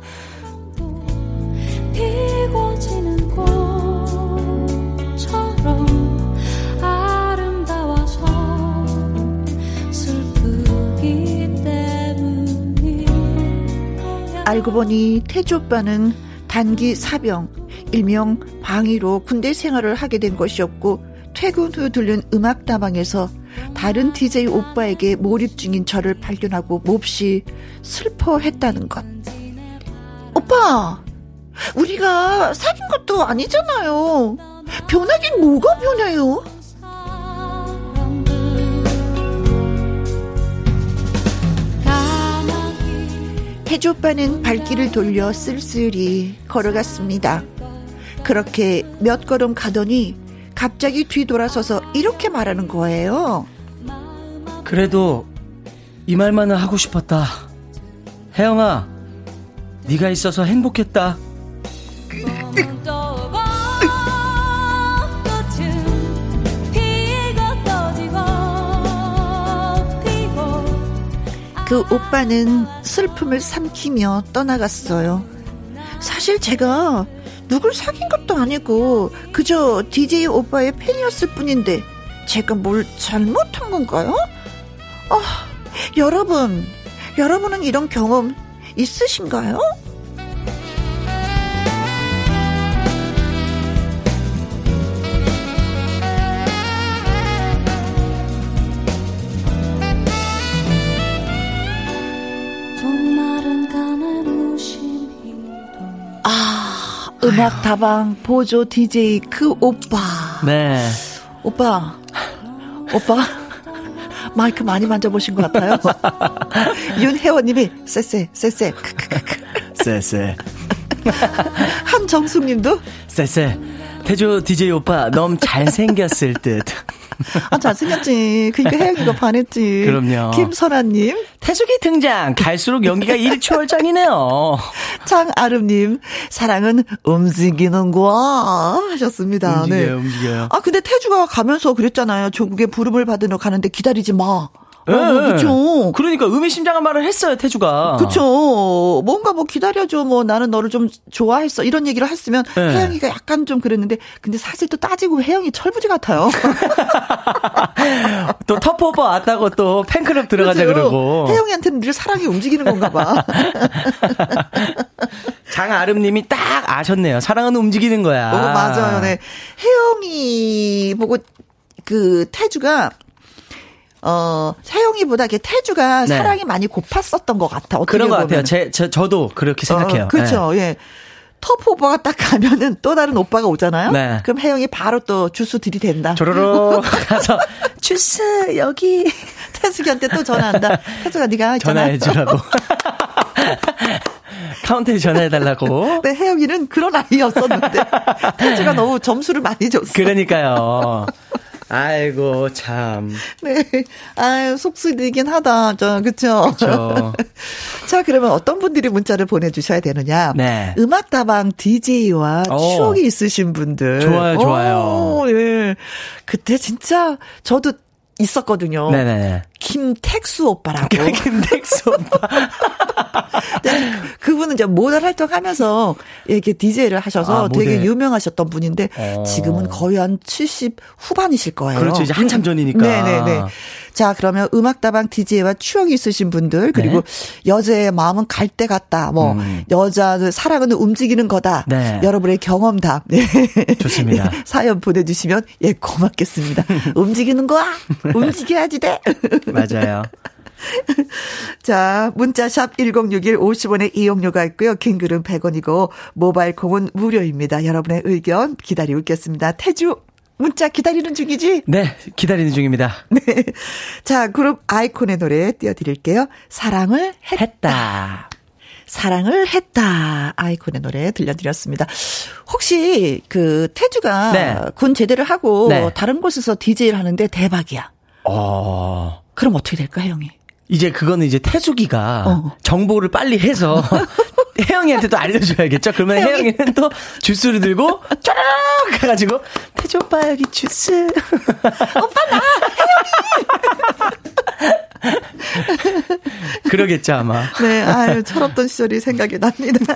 알고 보니 태주 오빠는 단기 사병, 일명 방위로 군대 생활을 하게 된 것이었고 퇴근 후 들른 음악다방에서 다른 DJ 오빠에게 몰입 중인 저를 발견하고 몹시 슬퍼했다는 것. 오빠, 우리가 사귄 것도 아니잖아요. 변하긴 뭐가 변해요? 해조빠는 발길을 돌려 쓸쓸히 걸어갔습니다. 그렇게 몇 걸음 가더니 갑자기 뒤돌아서서 이렇게 말하는 거예요. 그래도 이 말만은 하고 싶었다. 혜영아, 네가 있어서 행복했다. 그 오빠는 슬픔을 삼키며 떠나갔어요. 사실 제가 누굴 사귄 것도 아니고 그저 DJ 오빠의 팬이었을 뿐인데 제가 뭘 잘못한 건가요? 아, 여러분, 여러분은 이런 경험 있으신가요? 음악 다방 보조 DJ 그 오빠. 네. 오빠, 오빠, 마이크 많이 만져보신 것 같아요. 윤혜원님이 쎄쎄, 쎄쎄, 쎄쎄. 한정숙님도 쎄쎄. 태조 DJ 오빠 너무 잘생겼을 듯. 아, 잘생겼지. 그니까 혜영이가 반했지. 그럼요. 김선아님. 태숙이 등장. 갈수록 연기가 일초월장이네요. 장아름님. 사랑은 움직이는 거야. 하셨습니다. 움직여요, 네. 움직여요. 아, 근데 태주가 가면서 그랬잖아요. 조국의 부름을 받으러 가는데 기다리지 마. 예, 어, 예. 그쵸. 그러니까 의미심장한 말을 했어요, 태주가. 그쵸. 뭔가 뭐 기다려줘. 뭐 나는 너를 좀 좋아했어. 이런 얘기를 했으면 네. 혜영이가 약간 좀 그랬는데 근데 사실 또 따지고 혜영이 철부지 같아요. 또 터프 오빠 왔다고 또 팬클럽 들어가자 그죠? 그러고 혜영이한테는 늘 사랑이 움직이는 건가 봐. 장아름님이 딱 아셨네요. 사랑은 움직이는 거야. 어, 맞아요. 네. 혜영이 보고 그 태주가 어, 혜영이보다 이렇게 태주가 네. 사랑이 많이 고팠었던 것 같아. 그런 것 같아요. 제, 저, 저도 그렇게 생각해요. 어, 그렇죠. 예. 터프 오빠가 딱 가면은 또 다른 오빠가 오잖아요. 네. 그럼 혜영이 바로 또 주스 들이댄다. 네. 조로로 가서 주스 여기 태숙이한테 또 전화한다. 태숙아 네가. 전화해주라고. 카운터에 전화해달라고. 네, 혜영이는 그런 아이였었는데 태주가 너무 점수를 많이 줬어. 그러니까요. 아이고, 참. 네. 아유, 속쓰리긴 하다. 저, 그쵸? 그쵸. 자, 그러면 어떤 분들이 문자를 보내주셔야 되느냐? 네. 음악다방 DJ와 오. 추억이 있으신 분들. 좋아요, 좋아요. 오, 예. 그때 진짜 저도 있었거든요. 네네. 김택수 오빠라고. 김택수 오빠. 네, 그분은 이제 모델 활동하면서 이렇게 DJ를 하셔서 아, 되게. 유명하셨던 분인데 어. 지금은 거의 한 70 후반이실 거예요. 그렇죠. 이제 한참 전이니까. 네네네. 자, 그러면 음악다방 DJ와 추억이 있으신 분들, 그리고 여자의 마음은 갈 때 같다. 뭐, 네. 음. 여자는 사랑은 움직이는 거다. 네. 여러분의 경험담. 네. 좋습니다. 예, 사연 보내주시면, 예, 고맙겠습니다. 움직이는 거야? 움직여야지 돼. 맞아요. 자, 문자샵 1061 50원의 이용료가 있고요. 긴 글은 100원이고 모바일 콩은 무료입니다. 여러분의 의견 기다리고 있겠습니다. 태주 문자 기다리는 중이지? 네, 기다리는 중입니다. 네. 자, 그룹 아이콘의 노래 띄워드릴게요. 사랑을 했다. 했다. 사랑을 했다. 아이콘의 노래 들려드렸습니다. 혹시 그 태주가 네. 군 제대를 하고 네. 다른 곳에서 DJ를 하는데 대박이야. 어. 그럼 어떻게 될까, 형이? 이제 그거는 이제 태숙이가 어. 정보를 빨리 해서 혜영이한테 또 알려줘야겠죠? 그러면 혜영이. 혜영이는 또 주스를 들고 쫘라락 해가지고 태주 오빠 여기 주스. 오빠 나 혜영이. 그러겠죠 아마. 네, 아유, 철없던 시절이 생각이 납니다.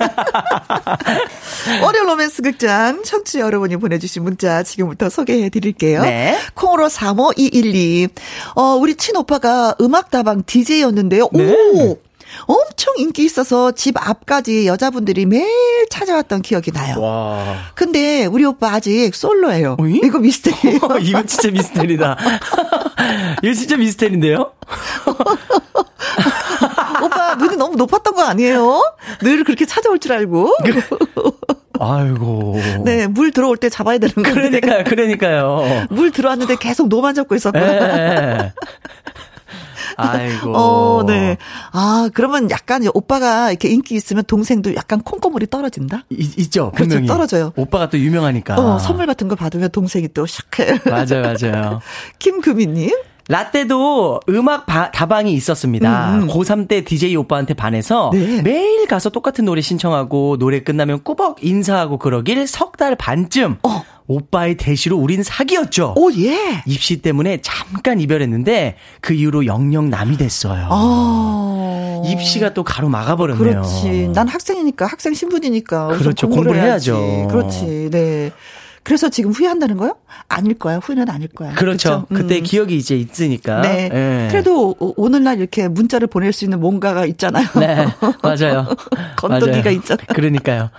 월요 로맨스 극장, 청취 여러분이 보내주신 문자 지금부터 소개해 드릴게요. 네. 콩으로 35212. 어, 우리 친오빠가 음악다방 DJ였는데요. 네. 오! 엄청 인기 있어서 집 앞까지 여자분들이 매일 찾아왔던 기억이 나요. 와. 근데 우리 오빠 아직 솔로예요. 어이? 이거 미스테리예요. 이거 진짜 미스테리다. 이거 진짜 미스테리인데요? 오빠 눈이 너무 높았던 거 아니에요? 늘 그렇게 찾아올 줄 알고. 아이고. 네, 물 들어올 때 잡아야 되는 건데. 그러니까요, 그러니까요. 물 들어왔는데 계속 노만 잡고 예, 있었구나. 예. 아이고. 어, 네. 아, 그러면 약간 오빠가 이렇게 인기 있으면 동생도 약간 콩고물이 떨어진다? 이, 있죠. 그렇죠, 분명히. 떨어져요. 오빠가 또 유명하니까. 어, 선물 같은 거 받으면 동생이 또 샥해. 맞아요, 맞아요. 김금희님. 라떼도 음악 바, 다방이 있었습니다. 음, 음. 고3 때 DJ 오빠한테 반해서 네. 매일 가서 똑같은 노래 신청하고 노래 끝나면 꾸벅 인사하고 그러길 석 달 반쯤 어. 오빠의 대시로 우린 사귀었죠. 오, 예. 입시 때문에 잠깐 이별했는데 그 이후로 영영 남이 됐어요. 아. 입시가 또 가로 막아버렸네요. 그렇지. 난 학생이니까, 학생 신분이니까. 그렇죠. 공부를 해야지. 해야죠. 그렇지. 네. 그래서 지금 후회한다는 거요? 아닐 거야. 후회는 아닐 거야. 그렇죠. 그쵸? 그때 음. 기억이 이제 있으니까. 네. 예. 그래도 오- 오늘날 이렇게 문자를 보낼 수 있는 뭔가가 있잖아요. 네, 맞아요. 건더기가 맞아요. 있잖아. 그러니까요.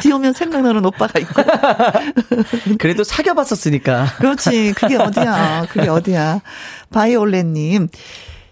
비 오면 생각나는 오빠가 있고. 그래도 사귀어봤었으니까. 그렇지. 그게 어디야. 그게 어디야. 바이올렛님.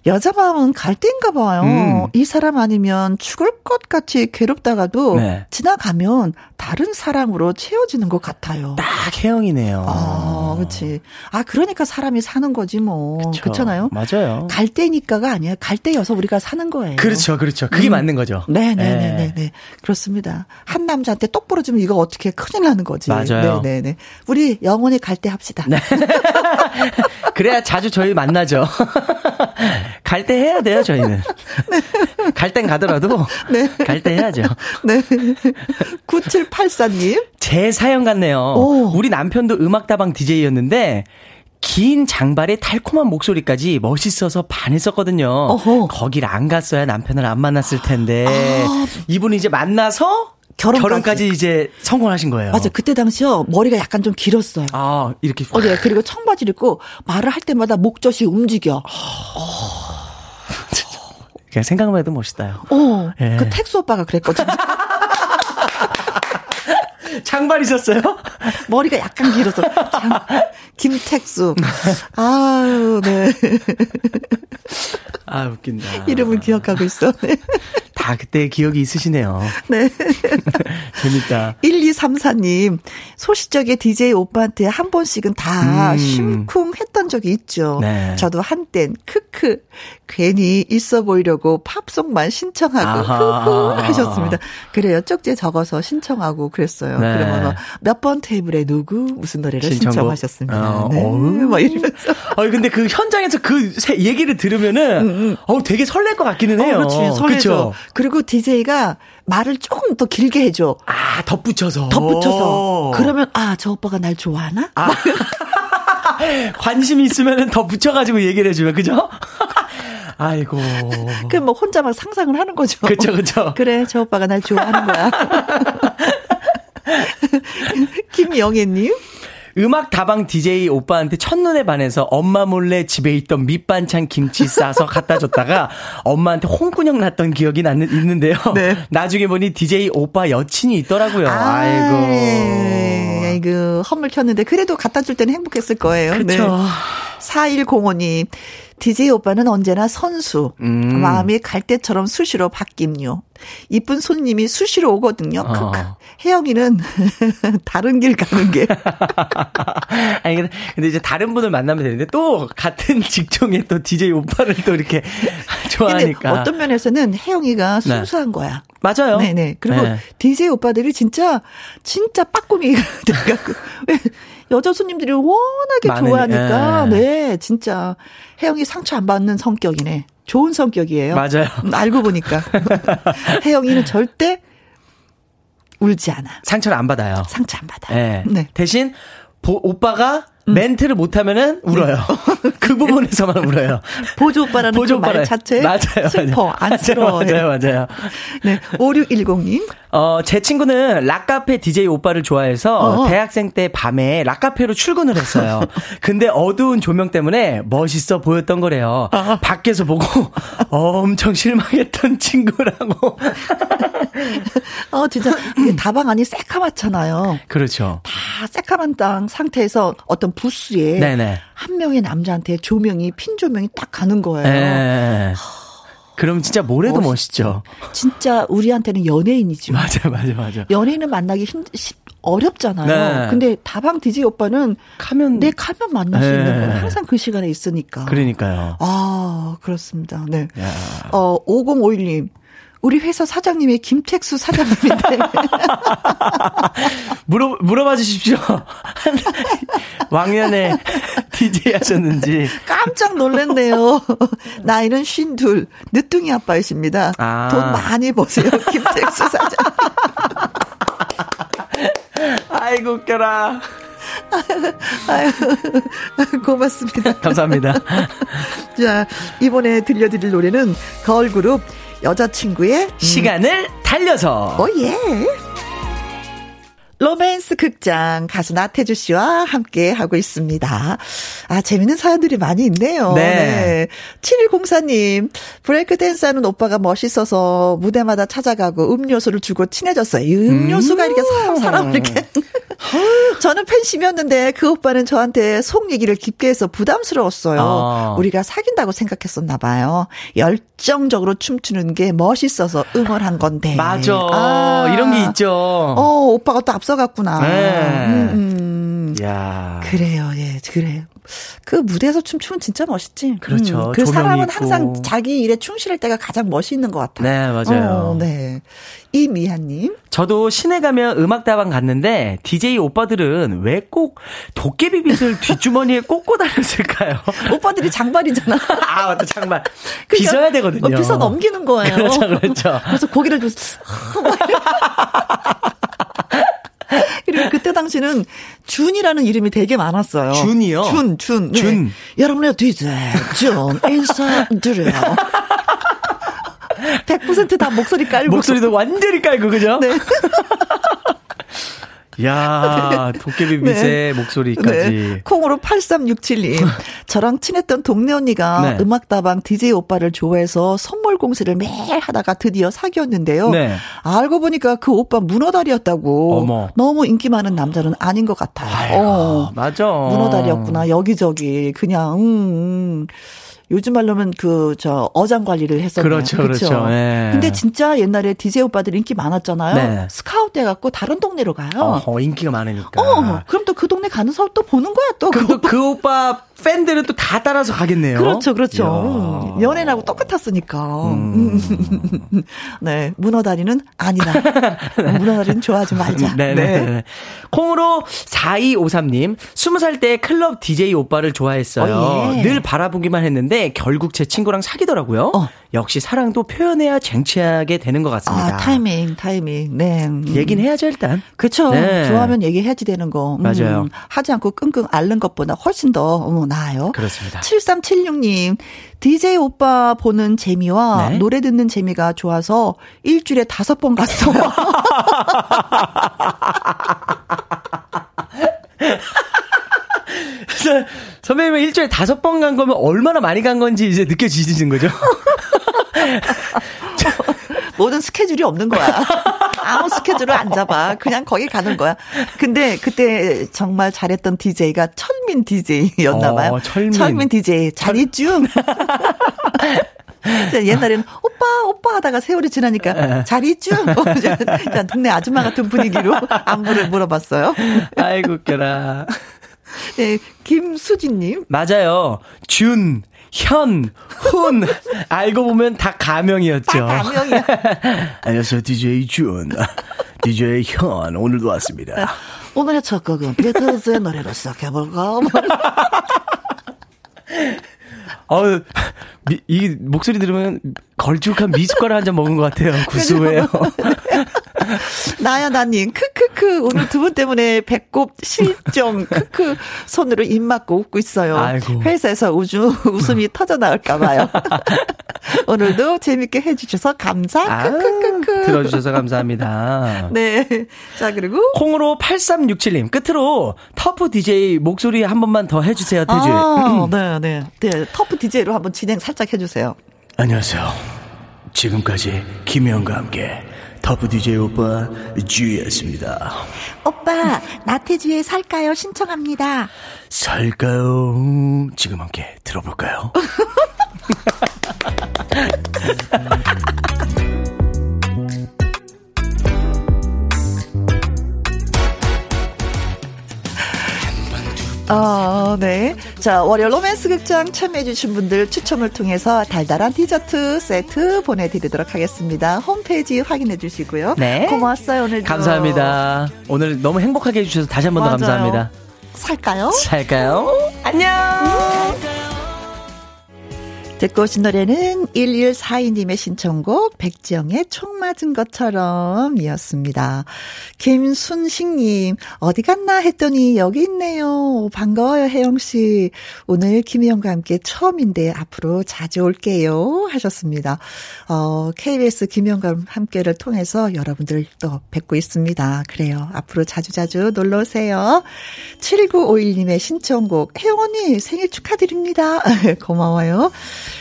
여자 마음은 갈대인가 봐요. 음. 이 사람 아니면 죽을 것 같이 괴롭다가도 네. 지나가면 다른 사람으로 채워지는 것 같아요. 딱 혜영이네요. 아, 그렇지. 아, 그러니까 사람이 사는 거지 뭐. 그쵸. 그렇잖아요. 맞아요. 갈대니까가 아니야. 갈대여서 우리가 사는 거예요. 그렇죠, 그렇죠. 그게 음. 맞는 거죠. 네 네 네 네. 네. 그렇습니다. 한 남자한테 똑 부러지면 이거 어떻게 큰일 나는 거지. 맞아요. 네 네 네. 우리 영원히 갈대 합시다. 네. 그래야 자주 저희 만나죠. 갈 때 해야 돼요, 저희는. 갈땐 가더라도 네. 갈 때 해야죠. 네. 9784님. 제 사연 같네요. 오. 우리 남편도 음악다방 DJ였는데 긴 장발에 달콤한 목소리까지 멋있어서 반했었거든요. 어허. 거길 안 갔어야 남편을 안 만났을 텐데 아. 이분이 이제 만나서 결혼까지. 결혼까지 이제 성공하신 거예요. 맞아. 그때 당시요. 머리가 약간 좀 길었어요. 아 이렇게 어, 네. 그리고 청바지를 입고 말을 할 때마다 목젖이 움직여. 그냥 생각만 해도 멋있다요. 어. 예. 그 택수 오빠가 그랬거든요. 장발이셨어요? 머리가 약간 길어서. 참, 김택수. 아유, 네. 아 웃긴다. 이름을 기억하고 있어. 네. 다 그때 기억이 있으시네요. 네. 재밌다. 1234님, 소시적에 DJ 오빠한테 한 번씩은 다 음. 심쿵 했던 적이 있죠. 네. 저도 한땐, 크크, 괜히 있어 보이려고 팝송만 신청하고. 후후 하셨습니다. 그래요. 쪽지에 적어서 신청하고 그랬어요. 네. 그러면 몇 번 테이블에 누구, 무슨 노래를 신청곡? 신청하셨습니다. 어, 네. 어우. 막 이러면서. 아니 근데 그 현장에서 그 세- 얘기를 들으면은 어 되게 설렐 것 같기는 해요. 음, 어, 그렇지. 설레죠. 그리고 DJ가 말을 조금 더 길게 해줘. 아 덧붙여서. 덧붙여서. 그러면, 아, 저 오빠가 날 좋아하나? 아. 관심이 있으면은 더 붙여가지고 얘기를 해주면 그죠? 아이고. 그 뭐 혼자 막 상상을 하는 거죠. 그쵸, 그쵸. 그래, 저 오빠가 날 좋아하는 거야. 김영애님. 음악 다방 DJ 오빠한테 첫눈에 반해서 엄마 몰래 집에 있던 밑반찬 김치 싸서 갖다 줬다가 엄마한테 홍군형 났던 기억이 나, 있는데요. 네. 나중에 보니 DJ 오빠 여친이 있더라고요. 아 이고. 아이고, 헛물 켰는데 그래도 갖다 줄 때는 행복했을 거예요. 네. 그쵸. 4105님. DJ 오빠는 언제나 선수. 음. 마음이 갈대처럼 수시로 바뀜요. 이쁜 손님이 수시로 오거든요. 어. 혜영이는 다른 길 가는 게. 아니 근데, 이제 다른 분을 만나면 되는데 또 같은 직종의 또 DJ 오빠를 또 이렇게 좋아하니까 어떤 면에서는 혜영이가 순수한 거야. 맞아요. 네네. 그리고 네. DJ 오빠들이 진짜 진짜 빠꾸미가 돼갖고 왜 여자 손님들이 워낙에 많으니, 좋아하니까 예. 네 진짜 혜영이 상처 안 받는 성격이네. 좋은 성격이에요. 맞아요. 음, 알고 보니까 혜영이는 절대 울지 않아. 상처를 안 받아요. 상처 안 받아. 예. 네. 대신 보- 오빠가 멘트를 못하면은 울어요. 그 부분에서만 울어요. 보조 오빠라는 보조 그 말. 자체 맞아요, 슬퍼 맞아요. 안쓰러워. 맞아요, 맞아요. 네. 5610님. 어, 제 친구는 락카페 DJ 오빠를 좋아해서 어. 대학생 때 밤에 락카페로 출근을 했어요. 근데 어두운 조명 때문에 멋있어 보였던 거래요. 밖에서 보고 엄청 실망했던 친구라고. 어 진짜 다방 안이 새카맣잖아요. 그렇죠. 다 새카만 땅 상태에서 어떤 부스에 네네. 한 명의 남자한테 조명이 핀 조명이 딱 가는 거예요. 예. 그럼 진짜 뭐래도 멋있죠. 멋있 죠. 진짜 우리한테는 연예인이죠. 맞아, 맞아, 맞아. 연예인을 만나기 힘 시- 어렵잖아요. 네. 근데 다방 DJ 오빠는 가면 내 가면 만날 수 네. 있는 거예요. 항상 그 시간에 있으니까. 그러니까요. 아, 그렇습니다. 네. 야. 어, 5051님. 우리 회사 사장님의 김택수 사장님인데. 물어 물어봐 주십시오. 왕년에 DJ 하셨는지. 깜짝 놀랐네요. 나이는 쉰둘, 늦둥이 아빠이십니다. 아. 돈 많이 버세요, 김택수 사장. 아이고 웃겨라. 아유, 고맙습니다. 감사합니다. 자, 이번에 들려드릴 노래는 걸그룹 여자친구의 시간을 달려서. 어, 예. 로맨스 극장 가수 나태주 씨와 함께 하고 있습니다. 아, 재밌는 사연들이 많이 있네요. 네. 7104님, 브레이크 댄스 하는 오빠가 멋있어서 무대마다 찾아가고 음료수를 주고 친해졌어요. 이 음료수가 이렇게 사람, 사람을 이렇게. 저는 팬심이었는데 그 오빠는 저한테 속 얘기를 깊게 해서 부담스러웠어요. 아. 우리가 사귄다고 생각했었나 봐요. 열정적으로 춤추는 게 멋있어서 응원한 건데. 맞아. 아. 이런 게 있죠. 어, 오빠가 또 앞서 갔구나. 네. 음, 음. 야. 그래요, 예, 그래요. 그 무대에서 춤추면 진짜 멋있지. 그렇죠. 그 조명이 사람은 있고. 항상 자기 일에 충실할 때가 가장 멋있는 것 같아요. 네, 맞아요. 어, 네. 이미아님. 저도 시내 가면 음악다방 갔는데 DJ 오빠들은 왜 꼭 도깨비 빛을 뒷주머니에 꽂고 다녔을까요? 오빠들이 장발이잖아. 아 맞다 장발 그러니까 빚어야 되거든요. 어, 빚어 넘기는 거예요. 그렇죠, 그렇죠. 그래서 고기를 좀. 그리고 그때 당시는 준이라는 이름이 되게 많았어요. 준이요? 준, 준. 네. 준. 여러분의 DJ 준 인사드려요. 100%다 목소리 깔고. 목소리도 완전히 깔고 그죠? 네. 야 도깨비 빛의 목소리까지. 네. 콩으로 8367님. 저랑 친했던 동네 언니가 네. 음악다방 DJ 오빠를 좋아해서 선물 공세를 매일 하다가 드디어 사귀었는데요. 네. 알고 보니까 그 오빠 문어다리였다고. 어머. 너무 인기 많은 남자는 아닌 것 같아요. 아이고, 어. 맞아. 문어다리였구나. 여기저기. 그냥, 음, 음. 요즘 말로는 그, 저, 어장 관리를 했었나요? 그렇죠, 그렇죠. 예. 근데 진짜 옛날에 DJ 오빠들 인기 많았잖아요. 네. 스카우트 해갖고 다른 동네로 가요. 어, 인기가 많으니까. 어, 그럼 또 그 동네 가는 사람 또 보는 거야, 또. 그럼 또그 오빠 팬들은 또 다 따라서 가겠네요. 그렇죠, 그렇죠. 음, 연예인하고 똑같았으니까. 음. 네, 문어 다리는 아니라. 문어 다리는 좋아하지 말자. 네네. 네. 콩으로 4253님, 20살 때 클럽 DJ 오빠를 좋아했어요. 어, 예. 늘 바라보기만 했는데 결국 제 친구랑 사귀더라고요. 어. 역시 사랑도 표현해야 쟁취하게 되는 것 같습니다. 아, 타이밍, 타이밍. 네. 음. 얘기는 해야죠, 일단. 그쵸. 네. 좋아하면 얘기해야지 되는 거. 음, 맞아요. 하지 않고 끙끙 앓는 것보다 훨씬 더 어, 나아요. 그렇습니다. 7376님, DJ 오빠 보는 재미와 네. 노래 듣는 재미가 좋아서 일주일에 다섯 번 갔어. 그래서 선배님은 일주일에 다섯 번 간 거면 얼마나 많이 간 건지 이제 느껴지시는 거죠? 모든 스케줄이 없는 거야. 아무 스케줄을 안 잡아. 그냥 거기 가는 거야. 근데 그때 정말 잘했던 DJ가 철민 DJ였나 봐요. 어, 철민. DJ. 잘 있쥬? 옛날에는 오빠 오빠 하다가 세월이 네. 지나니까 잘 있쥬? 그냥 동네 아줌마 같은 분위기로 안부를 물어봤어요. 아이고, 웃겨라. 네, 김수진님. 맞아요. 준, 현, 훈. 알고 보면 다 가명이었죠. 다 가명이야. 안녕하세요, DJ 준. DJ 현, 오늘도 왔습니다. 오늘의 첫 곡은 비틀즈의 노래로 시작해볼까? 어우, 미- 이 목소리 들으면 걸쭉한 미숫가루 한 잔 먹은 것 같아요. 구수해요. 나야 나님 크크크 오늘 두 분 때문에 배꼽 실종 크크 손으로 입 막고 웃고 있어요. 아이고. 회사에서 우주 웃음이 터져 나올까 봐요. 오늘도 재밌게 해주셔서 감사. 아유, 크크크크. 들어주셔서 감사합니다. 네. 자 그리고 콩으로 8367님, 끝으로 터프 DJ 목소리 한 번만 더 해주세요, 태주. 아, 네, 네, 네. 터프 DJ로 한번 진행 살짝 해주세요. 안녕하세요. 지금까지 김혜영과 함께 터프 DJ 오빠 주였습니다. 오빠 나태주에 살까요? 신청합니다. 살까요? 지금 함께 들어볼까요? 자, 월요 로맨스 극장 참여해주신 분들 추첨을 통해서 달달한 디저트 세트 보내드리도록 하겠습니다. 홈페이지 확인해 주시고요. 네. 고마웠어요, 오늘 감사합니다. 오늘 너무 행복하게 해주셔서 다시 한 번 더 감사합니다. 살까요? 살까요? 안녕! 듣고 오신 노래는 1142님의 신청곡 백지영의 총 맞은 것처럼 이었습니다. 김순식님, 어디 갔나 했더니 여기 있네요. 반가워요, 혜영씨. 오늘 김혜영과 함께 처음인데 앞으로 자주 올게요. 하셨습니다. 어, KBS 김혜영과 함께를 통해서 여러분들 또 뵙고 있습니다. 그래요. 앞으로 자주자주 놀러 오세요. 7951님의 신청곡, 혜영 언니 생일 축하드립니다. 고마워요.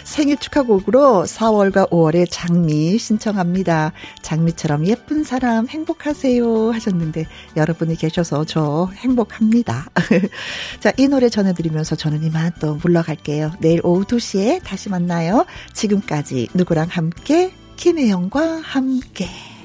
생일 축하곡으로 4월과 5월의 장미 신청합니다. 장미처럼 예쁜 사람 행복하세요 하셨는데 여러분이 계셔서 저 행복합니다. 자, 이 노래 전해드리면서 저는 이만 또 물러갈게요. 내일 오후 2시에 다시 만나요. 지금까지 누구랑 함께 김혜영과 함께.